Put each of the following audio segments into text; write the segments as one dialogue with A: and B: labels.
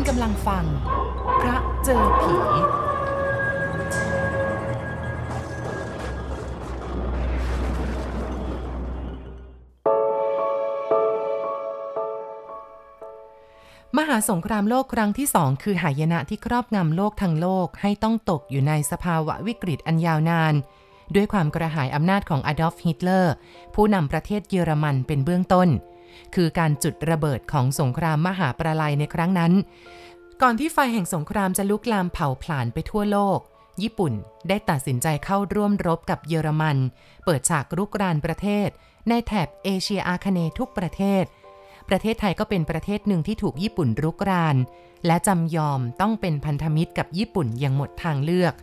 A: ณกำลังฟัง พระเจอผี มหาสงครามโลกครั้งที่สองคือหายนะที่ครอบงำโลกทั้งโลกให้ต้องตกอยู่ในสภาวะวิกฤตอันยาวนาน ด้วยความกระหายอำนาจของอดอล์ฟฮิตเลอร์ ผู้นำประเทศเยอรมันเป็นเบื้องต้น คือการจุดระเบิดของสงครามมหาประลัยในครั้งนั้น ก่อนที่ไฟแห่งสงครามจะลุกลามเผาผลาญไปทั่วโลก ญี่ปุ่นได้ตัดสินใจเข้าร่วมรบกับเยอรมัน เปิดฉากรุกรานประเทศ ในแถบเอเชียอาคเนย์ทุกประเทศ ประเทศไทยก็เป็นประเทศหนึ่งที่ถูกญี่ปุ่นรุกราน และจำยอมต้องเป็นพันธมิตรกับญี่ปุ่นอย่างหมดทางเลือก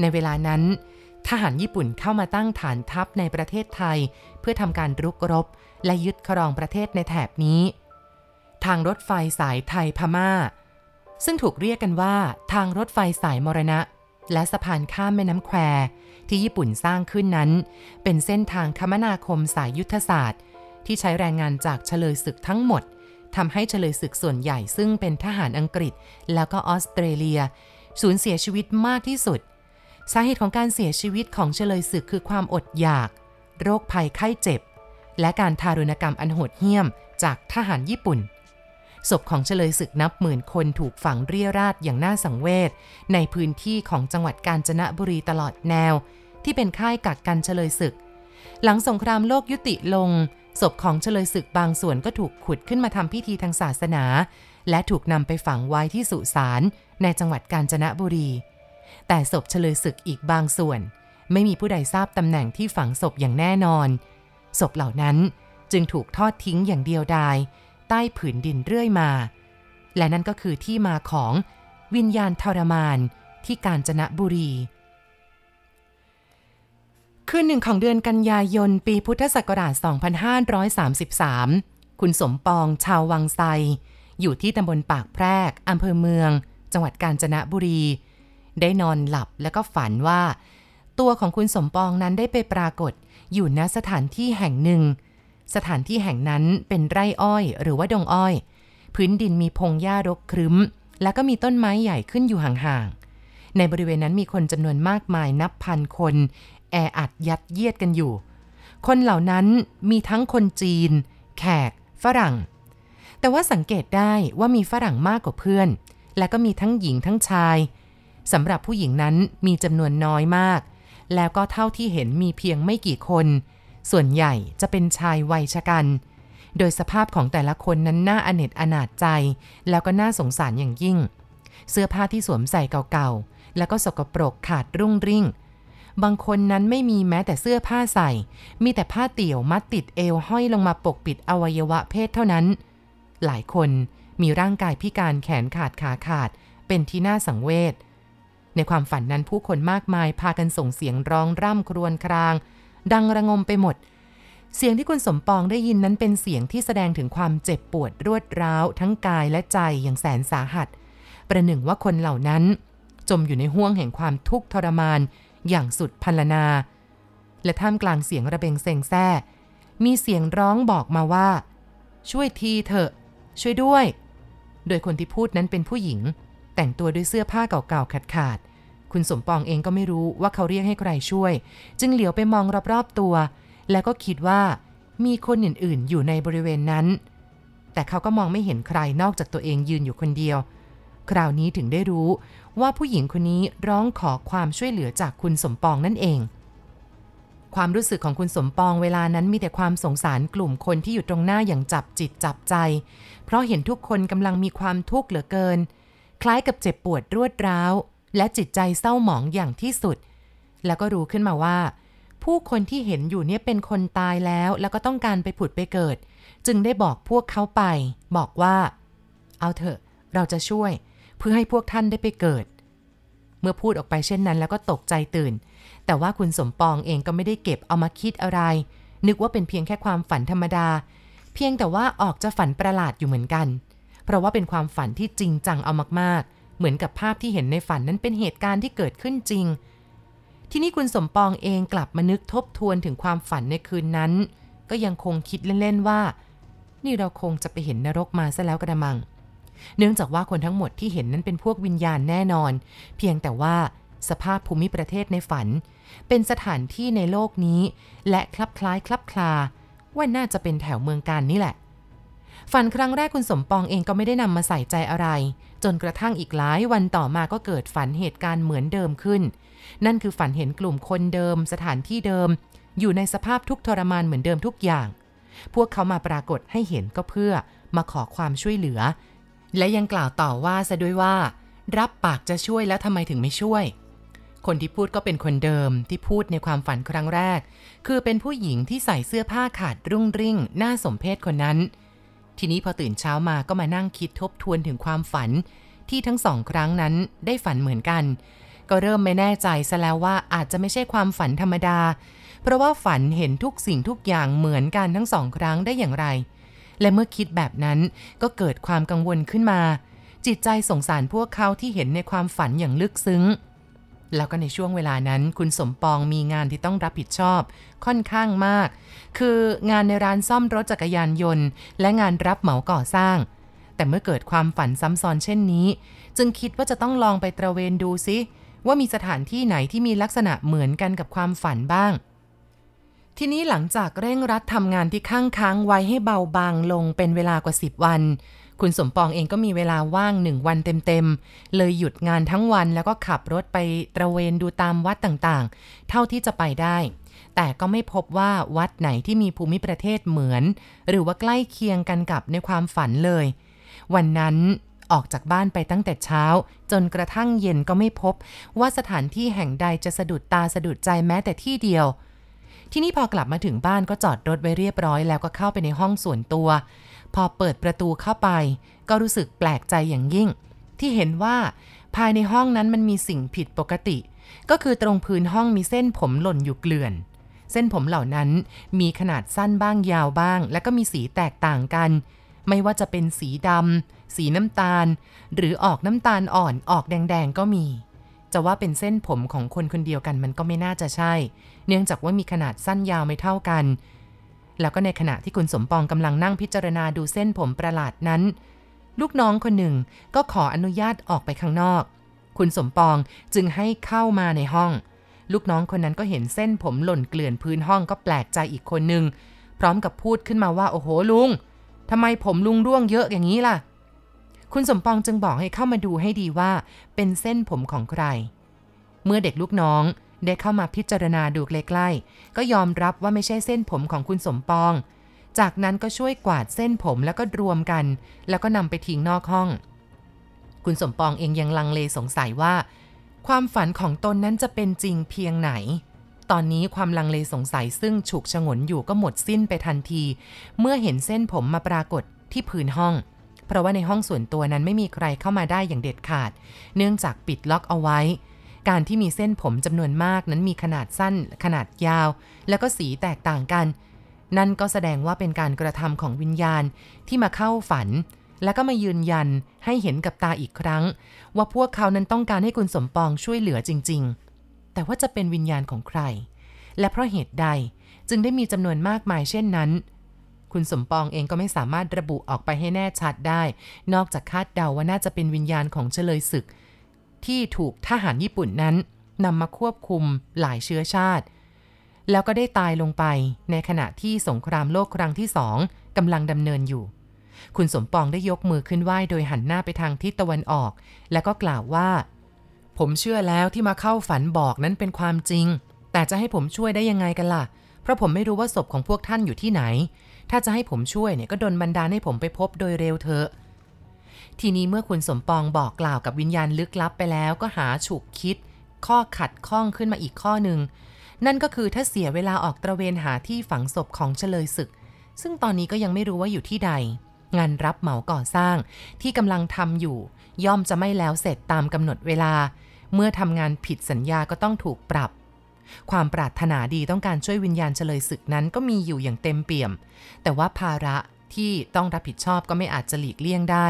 A: ในเวลานั้นทหารญี่ปุ่นเข้ามาตั้งฐานทัพในประเทศไทย เพื่อทำการรุกรบ และยึดครองประเทศในแถบนี้ ทางรถไฟสายไทยพม่า ซึ่งถูกเรียกกันว่าทางรถไฟสายมรณะ และสะพานข้ามแม่น้ำแคว ที่ญี่ปุ่นสร้างขึ้นนั้น เป็นเส้นทางคมนาคมสายยุทธศาสตร์ ที่ใช้แรงงานจากเฉลยศึกทั้งหมดทำให้เฉลยศึกส่วนใหญ่ซึ่งเป็นทหารอังกฤษ แล้วก็ออสเตรเลีย สูญเสียชีวิตมากที่สุด สาเหตุของการเสียชีวิตของเฉลยศึกคือความอดอยาก โรคภัยไข้เจ็บ และการทารุณกรรมอันโหดเหี้ยมจากทหารญี่ปุ่น ศพของเฉลยศึกนับหมื่นคนถูกฝังเรียราดอย่างน่าสังเวชในพื้นที่ของจังหวัดกาญจนบุรีตลอดแนว ที่เป็นค่ายกักกันเฉลยศึก หลังสงครามโลกยุติลง ศพของเฉลยศึกบางส่วนก็ถูกขุดขึ้นมาทำพิธีทางศาสนา และถูกนำไปฝังไว้ที่สุสานในจังหวัดกาญจนบุรี แต่ศพเฉลยศึกอีกบางส่วน ไม่มีผู้ใดทราบตำแหน่งที่ฝังศพอย่างแน่นอน ศพเหล่านั้นจึงถูกทอดทิ้งอย่างเดียวดาย ใต้ผืนดินเรื่อยมา และนั่นก็คือที่มาของวิญญาณทรมานที่กาญจนบุรี คืนหนึ่งของเดือนกันยายนปีพุทธศักราช 2533 คุณสมปองชาววังไซ อยู่ที่ตำบลปากแพรกอำเภอเมือง จังหวัดกาญจนบุรี ได้นอนหลับแล้วก็ฝันว่า ตัวของคุณสมปองนั้นได้ไปปรากฏ อยู่ณสถานที่แห่งหนึ่ง สถานที่แห่งนั้นเป็นไร่อ้อยหรือว่าดงอ้อย พื้นดินมีพงหญ้ารกครึ้ม แล้วก็มีต้นไม้ใหญ่ขึ้นอยู่ห่างๆ ในบริเวณนั้นมีคนจำนวนมากมายนับพันคน แออัดยัดเยียดกันอยู่ คนเหล่านั้นมีทั้งคนจีน แขก ฝรั่ง แต่ว่าสังเกตได้ว่ามีฝรั่งมากกว่าเพื่อน และก็มีทั้งหญิงทั้งชายสำหรับผู้หญิงนั้นมีจำนวนน้อยมาก แล้วก็เท่าที่เห็นมีเพียงไม่กี่คน ส่วนใหญ่จะเป็นชายวัยชะกัน โดยสภาพของแต่ละคนนั้นน่าอเนจอนาจใจ แล้วก็น่าสงสารอย่างยิ่ง เสื้อผ้าที่สวมใส่เก่าๆ แล้วก็สกปรกขาดรุ่งริ่ง บางคนนั้นไม่มีแม้แต่เสื้อผ้าใส่ มีแต่ผ้าเตี่ยวมัดติดเอวห้อยลงมาปกปิดอวัยวะเพศเท่านั้น หลายคนมีร่างกายพิการแขนขาดขาขาด เป็นที่น่าสังเวช ในความฝันนั้นผู้คนมากมายพากันส่งเสียงร้องร่ำครวญคราง ดังระงมไปหมด เสียงที่คุณสมปองได้ยินนั้นเป็นเสียงที่แสดงถึงความเจ็บปวดรวดร้าวทั้งกายและใจอย่างแสนสาหัส ประหนึ่งว่าคนเหล่านั้น จมอยู่ในห้วงแห่งความทุกข์ทรมาน อย่างสุดพันลนา และท่ามกลางเสียงระเบงเซ็งแซ่มีเสียงร้องบอกมาว่า ช่วยทีเถอะ ช่วยด้วย โดยคนที่พูดนั้นเป็นผู้หญิง แต่งตัวด้วยเสื้อผ้าเก่าๆขาด คุณสมปองเองก็ไม่รู้ว่าเขาเรียกให้ใครช่วย จึงเหลียวไปมองรอบๆตัว แล้วก็คิดว่า มีคนอื่นๆ อยู่ในบริเวณนั้น แต่เขาก็มองไม่เห็นใครนอกจากตัวเองยืนอยู่คนเดียว คราวนี้ถึงได้รู้ว่าผู้หญิงคนนี้ร้องขอความช่วยเหลือจากคุณสมปองนั่นเอง ความรู้สึกของคุณสมปองเวลานั้นมีแต่ความสงสารกลุ่มคนที่อยู่ตรงหน้าอย่างจับจิตจับใจ เพราะเห็นทุกคนกำลังมีความทุกข์เหลือเกิน คล้ายกับเจ็บปวดรวดร้าว และจิตใจเศร้าหมองอย่างที่สุด แล้วก็รู้ขึ้นมาว่า ผู้คนที่เห็นอยู่เนี่ยเป็นคนตายแล้ว แล้วก็ต้องการไปผุดไปเกิด จึงได้บอกพวกเขาไป บอกว่า เอาเถอะ เราจะช่วย เพื่อให้พวกท่านได้ไปเกิด เมื่อพูดออกไปเช่นนั้น แล้วก็ตกใจตื่น แต่ว่าคุณสมปองเองก็ไม่ได้เก็บเอามาคิดอะไร นึกว่าเป็นเพียงแค่ความฝันธรรมดา เพียงแต่ว่าออกจะฝันประหลาดอยู่เหมือนกัน เพราะว่าเป็นความฝันที่จริงจังเอามากๆ เหมือนกับภาพที่เห็นในฝันนั้นเป็นเหตุการณ์ที่เกิดขึ้นจริง ที่นี่คุณสมปองเองกลับมานึกทบทวนถึงความฝันในคืนนั้น ก็ยังคงคิดเล่นๆว่า นี่เราคงจะไปเห็นนรกมาซะแล้วกระมัง เนื่องจากว่าคนทั้งหมดที่เห็นนั้นเป็นพวกวิญญาณแน่นอน เพียงแต่ว่าสภาพภูมิประเทศในฝัน เป็นสถานที่ในโลกนี้ และคลับคล้ายคลับคลาว่าน่าจะเป็นแถวเมืองการนี่แหละ ฝันครั้งแรกคุณสมปองเองก็ไม่ได้นำมาใส่ใจอะไร จนกระทั่งอีกหลายวันต่อมาก็เกิดฝันเหตุการณ์เหมือนเดิมขึ้น นั่นคือฝันเห็นกลุ่มคนเดิม สถานที่เดิม อยู่ในสภาพทุกทรมานเหมือนเดิมทุกอย่าง พวกเขามาปรากฏให้เห็นก็เพื่อมาขอความช่วยเหลือ และยังกล่าวต่อว่าซะด้วยว่า รับปากจะช่วยแล้วทำไมถึงไม่ช่วย คนที่พูดก็เป็นคนเดิมที่พูดในความฝันครั้งแรก คือเป็นผู้หญิงที่ใส่เสื้อผ้าขาดรุ่งริ่ง หน่าสมเพชคนนั้น ทีนี้พอตื่นเช้ามาก็มานั่งคิดทบทวนถึงความฝัน ที่ทั้งสองครั้งนั้นได้ฝันเหมือนกัน ก็เริ่มไม่แน่ใจซะแล้วว่าอาจจะไม่ใช่ความฝันธรรมดา เพราะว่าฝันเห็นทุกสิ่งทุกอย่างเหมือนกันทั้งสองครั้งได้อย่างไร และเมื่อคิดแบบนั้นก็เกิดความกังวลขึ้นมา จิตใจสงสารพวกเขาที่เห็นในความฝันอย่างลึกซึ้ง แล้วก็ในช่วงเวลานั้น คุณสมปองมีงานที่ต้องรับผิดชอบค่อนข้างมาก คืองานในร้านซ่อมรถจักรยานยนต์ และงานรับเหมาก่อสร้าง แต่เมื่อเกิดความฝันซ้ำซ้อนเช่นนี้ จึงคิดว่าจะต้องลองไปตระเวนดูซิ ว่ามีสถานที่ไหนที่มีลักษณะเหมือนกันกับความฝันบ้าง ทีนี้หลังจากเร่งรัดทำงานที่ข้างค้างไว้ให้เบาบางลงเป็นเวลากว่า 10 วัน คุณสมปองเองก็มีเวลาว่างหนึ่งวันเต็มๆ เลยหยุดงานทั้งวันแล้วก็ขับรถไปตระเวนดูตามวัดต่างๆ เท่าที่จะไปได้ แต่ก็ไม่พบว่าวัดไหนที่มีภูมิประเทศเหมือน หรือว่าใกล้เคียงกันกับในความฝันเลย วันนั้นออกจากบ้านไปตั้งแต่เช้า จนกระทั่งเย็นก็ไม่พบ ว่าสถานที่แห่งใดจะสะดุดตาสะดุดใจแม้แต่ที่เดียว ที่นี่พอกลับมาถึงบ้านก็จอดรถไว้เรียบร้อยแล้วก็เข้าไปในห้องส่วนตัว พอเปิดประตูเข้าไป ก็รู้สึกแปลกใจอย่างยิ่ง ที่เห็นว่า ภายในห้องนั้นมันมีสิ่งผิดปกติ ก็คือตรงพื้นห้องมีเส้นผมหล่นอยู่เกลื่อน เส้นผมเหล่านั้นมีขนาดสั้นบ้างยาวบ้าง และก็มีสีแตกต่างกัน ไม่ว่าจะเป็นสีดำสีน้ำตาล หรือออกน้ำตาลอ่อนออกแดงๆก็มีจะว่าเป็นเส้นผมของคนคนเดียวกันมันก็ไม่น่าจะใช่ เนื่องจากว่ามีขนาดสั้นยาวไม่เท่ากัน แล้วก็ในขณะที่คุณสมปองกำลังนั่งพิจารณาดูเส้นผมประหลาดนั้น ลูกน้องคนหนึ่งก็ขออนุญาตออกไปข้างนอก คุณสมปองจึงให้เข้ามาในห้อง ลูกน้องคนนั้นก็เห็นเส้นผมหล่นเกลื่อนพื้นห้องก็แปลกใจอีกคนหนึ่งพร้อมกับพูดขึ้นมาว่าโอ้โหลุงทำไมผมลุงร่วงเยอะอย่างนี้ล่ะ คุณสมปองจึงบอกให้เข้ามาดูให้ดีว่า เป็นเส้นผมของใคร เมื่อเด็กลูกน้อง ได้เข้ามาพิจารณาดูใกล้ๆก็ยอมรับว่าไม่ใช่เส้นผมของคุณสมปอง จากนั้นก็ช่วยกวาดเส้นผมแล้วก็รวมกัน แล้วก็นำไปทิ้งนอกห้อง คุณสมปองเองยังลังเลสงสัยว่า ความฝันของตนนั้นจะเป็นจริงเพียงไหน ตอนนี้ความลังเลสงสัยซึ่งฉุกฉงนอยู่ก็หมดสิ้นไปทันที เมื่อเห็นเส้นผมมาปรากฏที่พื้นห้องเพราะว่าในห้องส่วนตัวนั้นไม่มีใครเข้ามาได้อย่างเด็ดขาด เนื่องจากปิดล็อกเอาไว้ การที่มีเส้นผมจำนวนมากนั้นมีขนาดสั้น ขนาดยาว แล้วก็สีแตกต่างกัน นั่นก็แสดงว่าเป็นการกระทำของวิญญาณที่มาเข้าฝัน แล้วก็มายืนยันให้เห็นกับตาอีกครั้ง ว่าพวกเขานั้นต้องการให้คุณสมปองช่วยเหลือจริง ๆ แต่ว่าจะเป็นวิญญาณของใคร และเพราะเหตุใดจึงได้มีจำนวนมากมายเช่นนั้น คุณสมปองเองก็ไม่สามารถระบุออกไปให้แน่ชัดได้ นอกจากคาดเดาว่าน่าจะเป็นวิญญาณของเฉลยศึก ที่ถูกทหารญี่ปุ่นนั้นนำมาควบคุมหลายเชื้อชาติ แล้วก็ได้ตายลงไปในขณะที่สงครามโลกครั้งที่สองกำลังดำเนินอยู่ คุณสมปองได้ยกมือขึ้นไหว้โดยหันหน้าไปทางทิศตะวันออก แล้วก็กล่าวว่า ผมเชื่อแล้วที่มาเข้าฝันบอกนั้นเป็นความจริง แต่จะให้ผมช่วยได้ยังไงกันล่ะ เพราะผมไม่รู้ว่าศพของพวกท่านอยู่ที่ไหน ถ้าจะให้ผมช่วยเนี่ยก็ดนบันดาลให้ผมไปพบโดยเร็วเถอะ ทีนี้เมื่อคุณสมปองบอกกล่าวกับวิญญาณลึกลับไปแล้วก็หาฉุกคิด ข้อขัดข้องขึ้นมาอีกข้อหนึ่ง นั่นก็คือถ้าเสียเวลาออกตระเวนหาที่ฝังศพของเฉลยศึก ซึ่งตอนนี้ก็ยังไม่รู้ว่าอยู่ที่ใด งานรับเหมาก่อสร้างที่กำลังทำอยู่ ย่อมจะไม่แล้วเสร็จตามกำหนดเวลา เมื่อทำงานผิดสัญญาก็ต้องถูกปรับ ความปรารถนาดีต้องการช่วยวิญญาณเฉลยศึกนั้นก็มีอยู่อย่างเต็มเปี่ยม แต่ว่าภาระที่ต้องรับผิดชอบก็ไม่อาจจะหลีกเลี่ยงได้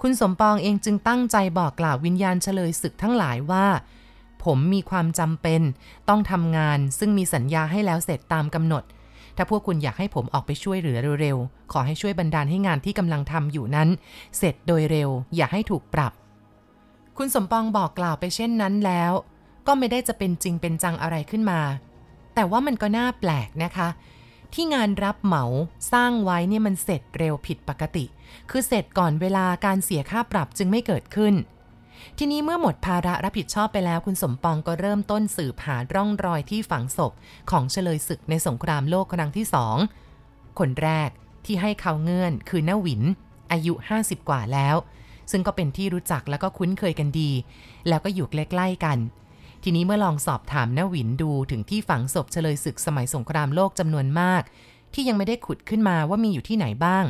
A: คุณสมปองเองจึงตั้งใจบอกกล่าววิญญาณเฉลยศึกทั้งหลายว่า ผมมีความจำเป็น ต้องทำงานซึ่งมีสัญญาให้แล้วเสร็จตามกำหนด ถ้าพวกคุณอยากให้ผมออกไปช่วยเหลือเร็วๆ ขอให้ช่วยบันดาลให้งานที่กำลังทำอยู่นั้น เสร็จโดยเร็ว อย่าให้ถูกปรับ คุณสมปองบอกกล่าวไปเช่นนั้นแล้ว ก็ไม่ได้จะเป็นจริงเป็นจังอะไรขึ้นมา แต่ว่ามันก็น่าแปลกนะคะ ที่งานรับเหมาสร้างไว้เนี่ยมันเสร็จเร็วผิดปกติ คือเสร็จก่อนเวลาการเสียค่าปรับจึงไม่เกิดขึ้น ทีนี้เมื่อหมดภาระรับผิดชอบไปแล้วคุณสมปองก็เริ่มต้นสืบหาร่องรอยที่ฝังศพ ของเฉลยศึกในสงครามโลกครั้งที่สองคนแรกที่ให้เขาเงื่อนคือน้าหวิน อายุ 50 กว่าแล้ว ซึ่งก็เป็นที่รู้จักแล้วก็คุ้นเคยกันดี แล้วก็อยู่ใกล้ๆกัน ทีนี้เมื่อลองสอบถามนวินดูถึงที่ฝังศพเฉลยศึกสมัยสงครามโลกจำนวนมาก ที่ยังไม่ได้ขุดขึ้นมาว่ามีอยู่ที่ไหนบ้าง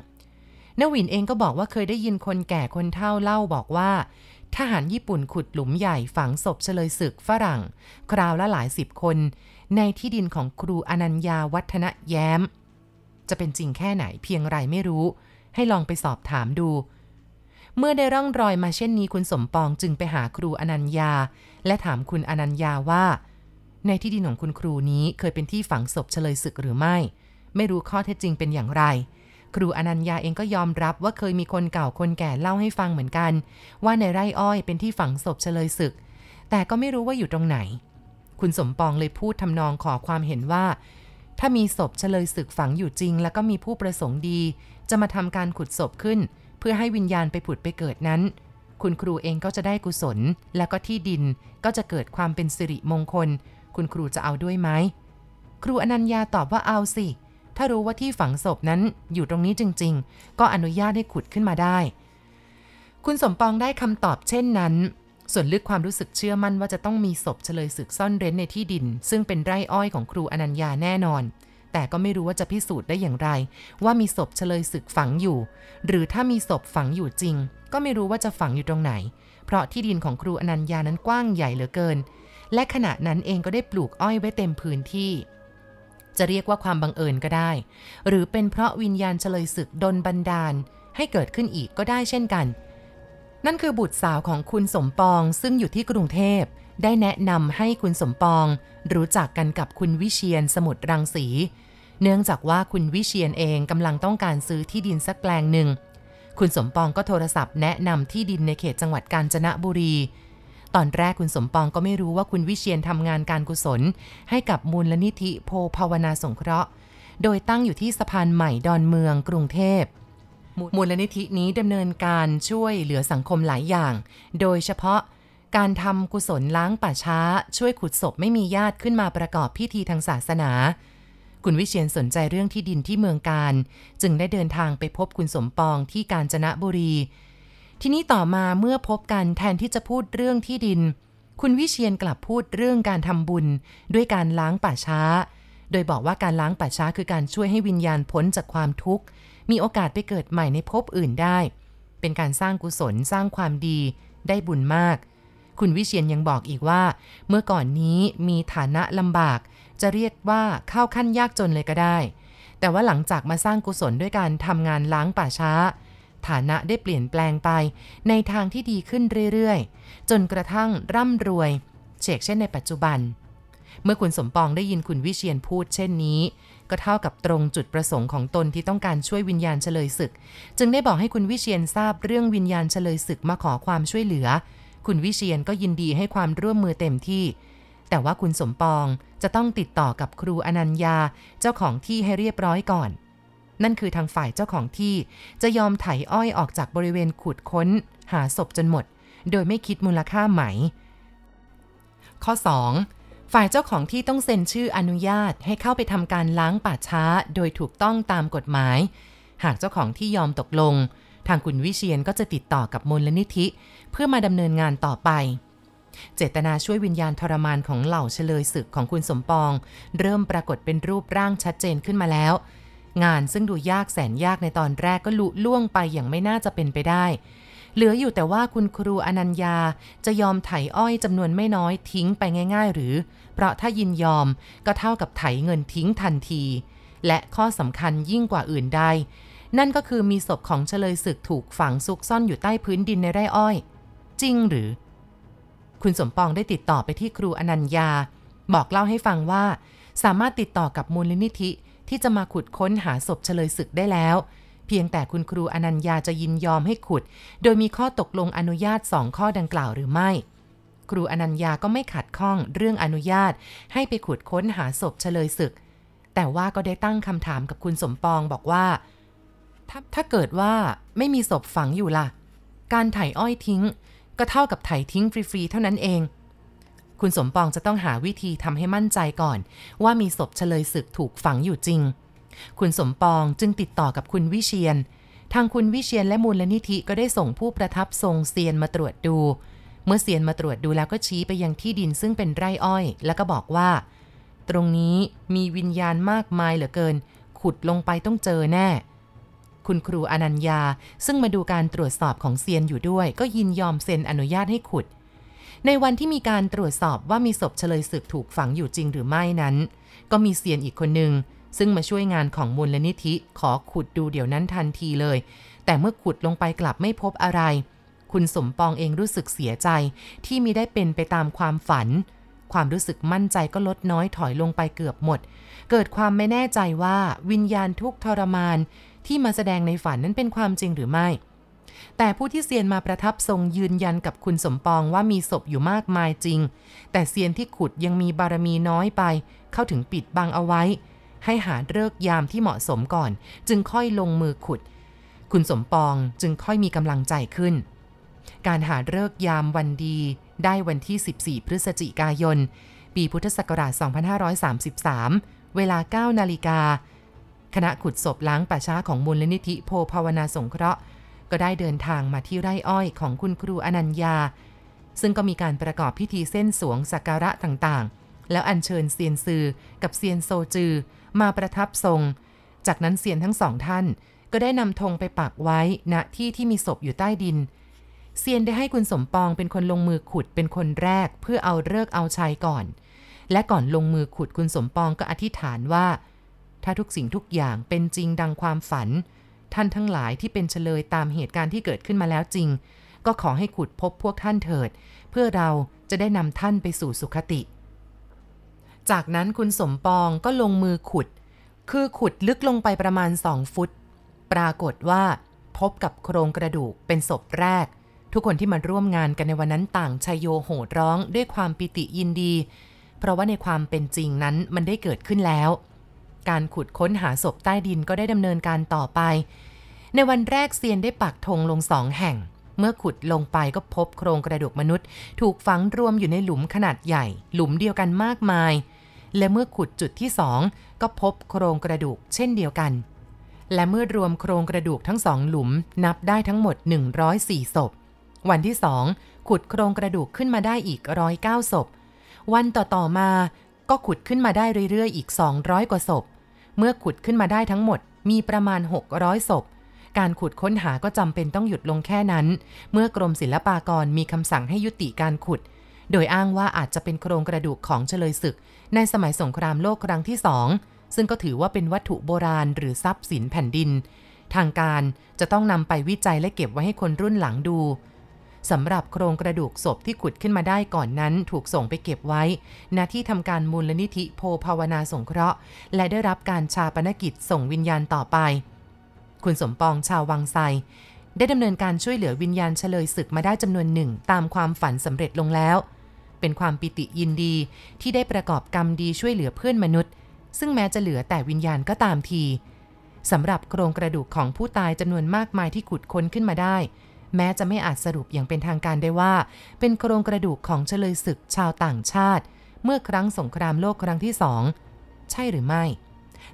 A: นวินเองก็บอกว่าเคยได้ยินคนแก่คนเฒ่าเล่าบอกว่าทหารญี่ปุ่นขุดหลุมใหญ่ฝังศพเฉลยศึกฝรั่ง คราวละหลายสิบคน ในที่ดินของครูอนัญญาวัฒนะแย้ม จะเป็นจริงแค่ไหนเพียงไรไม่รู้ ให้ลองไปสอบถามดู เมื่อได้ร่องรอยมาเช่นนี้คุณสมปองจึงไปหาครูอนัญญา และถามคุณอนัญญาว่า ในที่ดินของคุณครูนี้เคยเป็นที่ฝังศพเฉลยศึกหรือไม่ ไม่รู้ข้อเท็จจริงเป็นอย่างไร ครูอนัญญาเองก็ยอมรับว่าเคยมีคนเก่าคนแก่เล่าให้ฟังเหมือนกัน ว่าในไร่อ้อยเป็นที่ฝังศพเฉลยศึก แต่ก็ไม่รู้ว่าอยู่ตรงไหน คุณสมปองเลยพูดทำนองขอความเห็นว่าถ้ามีศพเฉลยศึกฝังอยู่จริง แล้วก็มีผู้ประสงค์ดี จะมาทำการขุดศพขึ้น เพื่อให้วิญญาณไปผุดไปเกิดนั้น คุณครูเองก็จะได้กุศล แล้วก็ที่ดินก็จะเกิดความเป็นสิริมงคล คุณครูจะเอาด้วยไหม ครูอนัญญาตอบว่าเอาสิ ถ้ารู้ว่าที่ฝังศพนั้นอยู่ตรงนี้จริง ๆ ก็อนุญาตให้ขุดขึ้นมาได้ คุณสมปองได้คำตอบเช่นนั้น ส่วนลึกความรู้สึกเชื่อมั่นว่าจะต้องมีศพเฉลยศึกซ่อนเร้นในที่ดิน ซึ่งเป็นไร่อ้อยของครูอนัญญาแน่นอน แต่ก็ไม่รู้ว่าจะพิสูจน์ได้อย่างไร ว่ามีศพเฉลยศึกฝังอยู่ หรือถ้ามีศพฝังอยู่จริง ก็ไม่รู้ว่าจะฝังอยู่ตรงไหน เพราะที่ดินของครูอนัญญานั้นกว้างใหญ่เหลือเกิน และขณะนั้นเองก็ได้ปลูกอ้อยไว้เต็มพื้นที่ จะเรียกว่าความบังเอิญก็ได้ หรือเป็นเพราะวิญญาณเฉลยศึกดนบันดาล ให้เกิดขึ้นอีกก็ได้เช่นกันนั่นคือบุตรสาวของคุณสมปองซึ่งอยู่ที่กรุงเทพ ได้แนะนำให้คุณสมปอง รู้จักกันกับคุณวิเชียนสมุทรรังสี เนื่องจากว่าคุณวิเชียนเองกำลังต้องการซื้อที่ดินสักแปลงหนึ่ง คุณสมปองก็โทรศัพท์แนะนำที่ดินในเขตจังหวัดกาญจนบุรี ตอนแรกคุณสมปองก็ไม่รู้ว่าคุณวิเชียนทำงานการกุศล ให้กับมูลนิธิโพภาวนาสงเคราะห์ โดยตั้งอยู่ที่สะพานใหม่ดอนเมืองกรุงเทพมูลนิธินี้ดำเนินการช่วยเหลือสังคมหลายอย่าง โดยเฉพาะ การทำกุศลล้างป่าช้า ช่วยขุดศพไม่มีญาติขึ้นมาประกอบพิธีทางศาสนา คุณวิเชียนสนใจเรื่องที่ดินที่เมืองการ จึงได้เดินทางไปพบคุณสมปองที่กาญจนบุรี ทีนี้ต่อมาเมื่อพบกันแทนที่จะพูดเรื่องที่ดิน คุณวิเชียนกลับพูดเรื่องการทำบุญ ด้วยการล้างป่าช้า โดยบอกว่าการล้างป่าช้าคือการช่วยให้วิญญาณพ้นจากความทุกข์ มีโอกาสไปเกิดใหม่ในภพอื่นได้ เป็นการสร้างกุศลสร้างความดี ได้บุญมาก คุณวิเชียนยังบอกอีกว่า เมื่อก่อนนี้มีฐานะลำบาก จะเรียกว่าเข้าขั้นยากจนเลยก็ได้ แต่ว่าหลังจากมาสร้างกุศลด้วยการทำงานล้างป่าช้า ฐานะได้เปลี่ยนแปลงไป ในทางที่ดีขึ้นเรื่อยๆ จนกระทั่งร่ำรวยเชกเช่นในปัจจุบัน เมื่อคุณสมปองได้ยินคุณวิเชียนพูดเช่นนี้ ก็เท่ากับตรงจุดประสงค์ของตนที่ต้องการช่วยวิญญาณเฉลยศึก จึงได้บอกให้คุณวิเชียนทราบเรื่องวิญญาณเฉลยศึกมาขอความช่วยเหลือ คุณวิเชียนก็ยินดีให้ความร่วมมือเต็มที่ แต่ว่าคุณสมปองจะต้องติดต่อกับครูอนัญญาเจ้าของที่ให้เรียบร้อยก่อน นั่นคือทางฝ่ายเจ้าของที่จะยอมไถอ้อยออกจากบริเวณขุดค้น หาศพจนหมด โดยไม่คิดมูลค่าไหม ข้อ 2. ฝ่ายเจ้าของที่ต้องเซ็นชื่ออนุญาตให้เข้าไปทำการล้างป่าช้า โดยถูกต้องตามกฎหมาย หากเจ้าของที่ยอมตกลง ทางคุณวิเชียนก็จะติดต่อกับมูลนิธิ เพื่อมาดำเนินงานต่อไป เจตนาช่วยวิญญาณทรมานของเหล่าเฉลยศึกของคุณสมปอง เริ่มปรากฏเป็นรูปร่างชัดเจนขึ้นมาแล้ว งานซึ่งดูยากแสนยากในตอนแรกก็ลุล่วงไปอย่างไม่น่าจะเป็นไปได้ เหลืออยู่แต่ว่าคุณครูอนัญญาจะยอมไถอ้อยจำนวนไม่น้อยทิ้งไปง่าย ๆ หรือ เพราะถ้ายินยอมก็เท่ากับไถเงินทิ้งทันที และข้อสำคัญยิ่งกว่าอื่นใด นั่นก็คือมีศพของเฉลยศึกถูกฝังซุกซ่อนอยู่ใต้พื้นดินในไร่อ้อย จริงหรือ คุณสมปองได้ติดต่อไปที่ครูอนัญญา บอกเล่าให้ฟังว่า สามารถติดต่อกับมูลนิธิที่จะมาขุดค้นหาศพเฉลยศึกได้แล้ว เพียงแต่คุณครูอนัญญาจะยินยอมให้ขุด โดยมีข้อตกลงอนุญาตสองข้อดังกล่าวหรือไม่ ครูอนัญญาก็ไม่ขัดข้องเรื่องอนุญาต ให้ไปขุดค้นหาศพเฉลยศึก แต่ว่าก็ได้ตั้งคำถามกับคุณสมปองบอกว่า ถ้าถ้าเกิดว่าไม่มีศพฝังอยู่ล่ะ การไถอ้อยทิ้ง ก็เท่ากับไถทิ้งฟรีๆเท่านั้นเอง คุณสมปองจะต้องหาวิธีทำให้มั่นใจก่อน ว่ามีศพเฉลยศึกถูกฝังอยู่จริง คุณสมปองจึงติดต่อกับคุณวิเชียน ทางคุณวิเชียนและมูลลนิธิก็ได้ส่งผู้ประทับทรงเซียนมาตรวจดู เมื่อเซียนมาตรวจดูแล้วก็ชี้ไปยังที่ดินซึ่งเป็นไร่อ้อย แล้วก็บอกว่า ตรงนี้มีวิญญาณมากมายเหลือเกิน ขุดลงไปต้องเจอแน่ คุณครูอนัญญา ซึ่งมาดูการตรวจสอบของเซียนอยู่ด้วย ก็ยินยอมเซ็นอนุญาตให้ขุด ในวันที่มีการตรวจสอบว่ามีศพเฉลยศึกถูกฝังอยู่จริงหรือไม่นั้น ก็มีเซียนอีกคนหนึ่งซึ่งมาช่วยงานของมูลลนิธิขอขุดดูเดี๋ยวนั้นทันทีเลย แต่เมื่อขุดลงไปกลับไม่พบอะไร คุณสมปองเองรู้สึกเสียใจที่มิได้เป็นไปตามความฝัน ความรู้สึกมั่นใจก็ลดน้อยถอยลงไปเกือบหมด เกิดความไม่แน่ใจว่าวิญญาณทุกทรมานที่มาแสดงในฝันนั้นเป็นความจริงหรือไม่ แต่ผู้ที่เซียนมาประทับทรงยืนยันกับคุณสมปองว่ามีศพอยู่มากมายจริง แต่เซียนที่ขุดยังมีบารมีน้อยไป เข้าถึงปิดบังเอาไว้ ให้หาเลิกยามที่เหมาะสมก่อน จึงค่อยลงมือขุด คุณสมปองจึงค่อยมีกำลังใจขึ้น การหาเลิกยามวันดีได้วันที่ 14 พฤศจิกายน ปีพุทธศักราช 2533 เวลา 9 นาฬิกา คณะขุดศพล้างป่าช้าของมูลนิธิโพภาวนาสงเคราะห์ ก็ได้เดินทางมาที่ไร่อ้อยของคุณครูอนัญญา ซึ่งก็มีการประกอบพิธีเส้นสวงสักการะต่างๆ แล้วอัญเชิญเซียนซือกับเซียนโซจือ มาประทับทรง จากนั้นเซียนทั้งสองท่าน ก็ได้นำธงไปปักไว้ณที่ที่มีศพอยู่ใต้ดินเซียนได้ให้คุณสมปองเป็นคนลงมือขุดเป็นคนแรกเพื่อเอาเลิกเอาชัยก่อน และก่อนลงมือขุดคุณสมปองก็อธิษฐานว่า ถ้าทุกสิ่งทุกอย่างเป็นจริงดังความฝัน ท่านทั้งหลายที่เป็นเฉลยตามเหตุการณ์ที่เกิดขึ้นมาแล้วจริง ก็ขอให้ขุดพบพวกท่านเถิด เพื่อเราจะได้นำท่านไปสู่สุคติ จากนั้นคุณสมปองก็ลงมือขุด คือขุดลึกลงไปประมาณสองฟุต ปรากฏว่าพบกับโครงกระดูกเป็นศพแรก ทุกคนที่มาร่วมงานกันในวันนั้นต่างชยโยโห่ร้องด้วยความปิติยินดี เพราะว่าในความเป็นจริงนั้นมันได้เกิดขึ้นแล้ว การขุดค้นหาศพใต้ดินก็ได้ดำเนินการต่อไป ในวันแรกเซียนได้ปักธงลงสองแห่ง เมื่อขุดลงไปก็พบโครงกระดูกมนุษย์ ถูกฝังรวมอยู่ในหลุมขนาดใหญ่ หลุมเดียวกันมากมาย และเมื่อขุดจุดที่สองก็พบโครงกระดูกเช่นเดียวกัน และเมื่อรวมโครงกระดูกทั้งสองหลุมนับได้ทั้งหมด 104ศพวันที่สองขุดโครงกระดูกขึ้นมาได้อีกร้อยเก้าศพ วันต่อๆมาก็ขุดขึ้นมาได้เรื่อยๆ อีก 200 กว่าศพ เมื่อขุดขึ้นมาได้ทั้งหมดมีประมาณ 600ศพ การขุดค้นหาก็จำเป็นต้องหยุดลงแค่นั้น เมื่อกรมศิลปากรมีคำสั่งให้ยุติการขุด โดยอ้างว่าอาจจะเป็นโครงกระดูกของเฉลยศึก ในสมัยสงครามโลกครั้งที่สองซึ่งก็ถือว่าเป็นวัตถุโบราณหรือทรัพย์สินแผ่นดิน ทางการจะต้องนำไปวิจัยและเก็บไว้ให้คนรุ่นหลังดู สำหรับโครงกระดูกศพที่ขุดขึ้นมาได้ก่อนนั้นถูกส่งไปเก็บไว้ณที่ทำการมูลนิธิโพภาวนาสงเคราะห์ และได้รับการชาปนกิจส่งวิญญาณต่อไป คุณสมปองชาววังไซได้ดำเนินการช่วยเหลือวิญญาณเฉลยศึกมาได้จำนวนหนึ่งตามความฝันสำเร็จลงแล้ว เป็นความปิติยินดีที่ได้ประกอบกรรมดีช่วยเหลือเพื่อนมนุษย์ ซึ่งแม้จะเหลือแต่วิญญาณก็ตามทีสำหรับโครงกระดูกของผู้ตายจำนวนมากมายที่ขุดค้นขึ้นมาได้ แม้จะไม่อาจสรุปอย่างเป็นทางการได้ว่า เป็นโครงกระดูกของเฉลยศึกชาวต่างชาติ เมื่อครั้งสงครามโลกครั้งที่สองใช่หรือไม่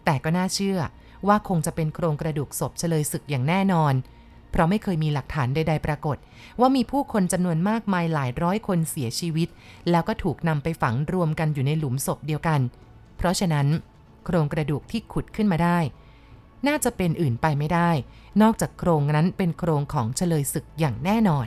A: แต่ก็น่าเชื่อว่าคงจะเป็นโครงกระดูกศพเฉลยศึกอย่างแน่นอน เพราะไม่เคยมีหลักฐานใด ๆ ปรากฏ ว่ามีผู้คนจำนวนมากมายหลายร้อยคนเสียชีวิต แล้วก็ถูกนำไปฝังรวมกันอยู่ในหลุมศพเดียวกัน เพราะฉะนั้น โครงกระดูกที่ขุดขึ้นมาได้ น่าจะเป็นอื่นไปไม่ได้ นอกจากโครงนั้นเป็นโครงของเฉลยศึกอย่างแน่นอน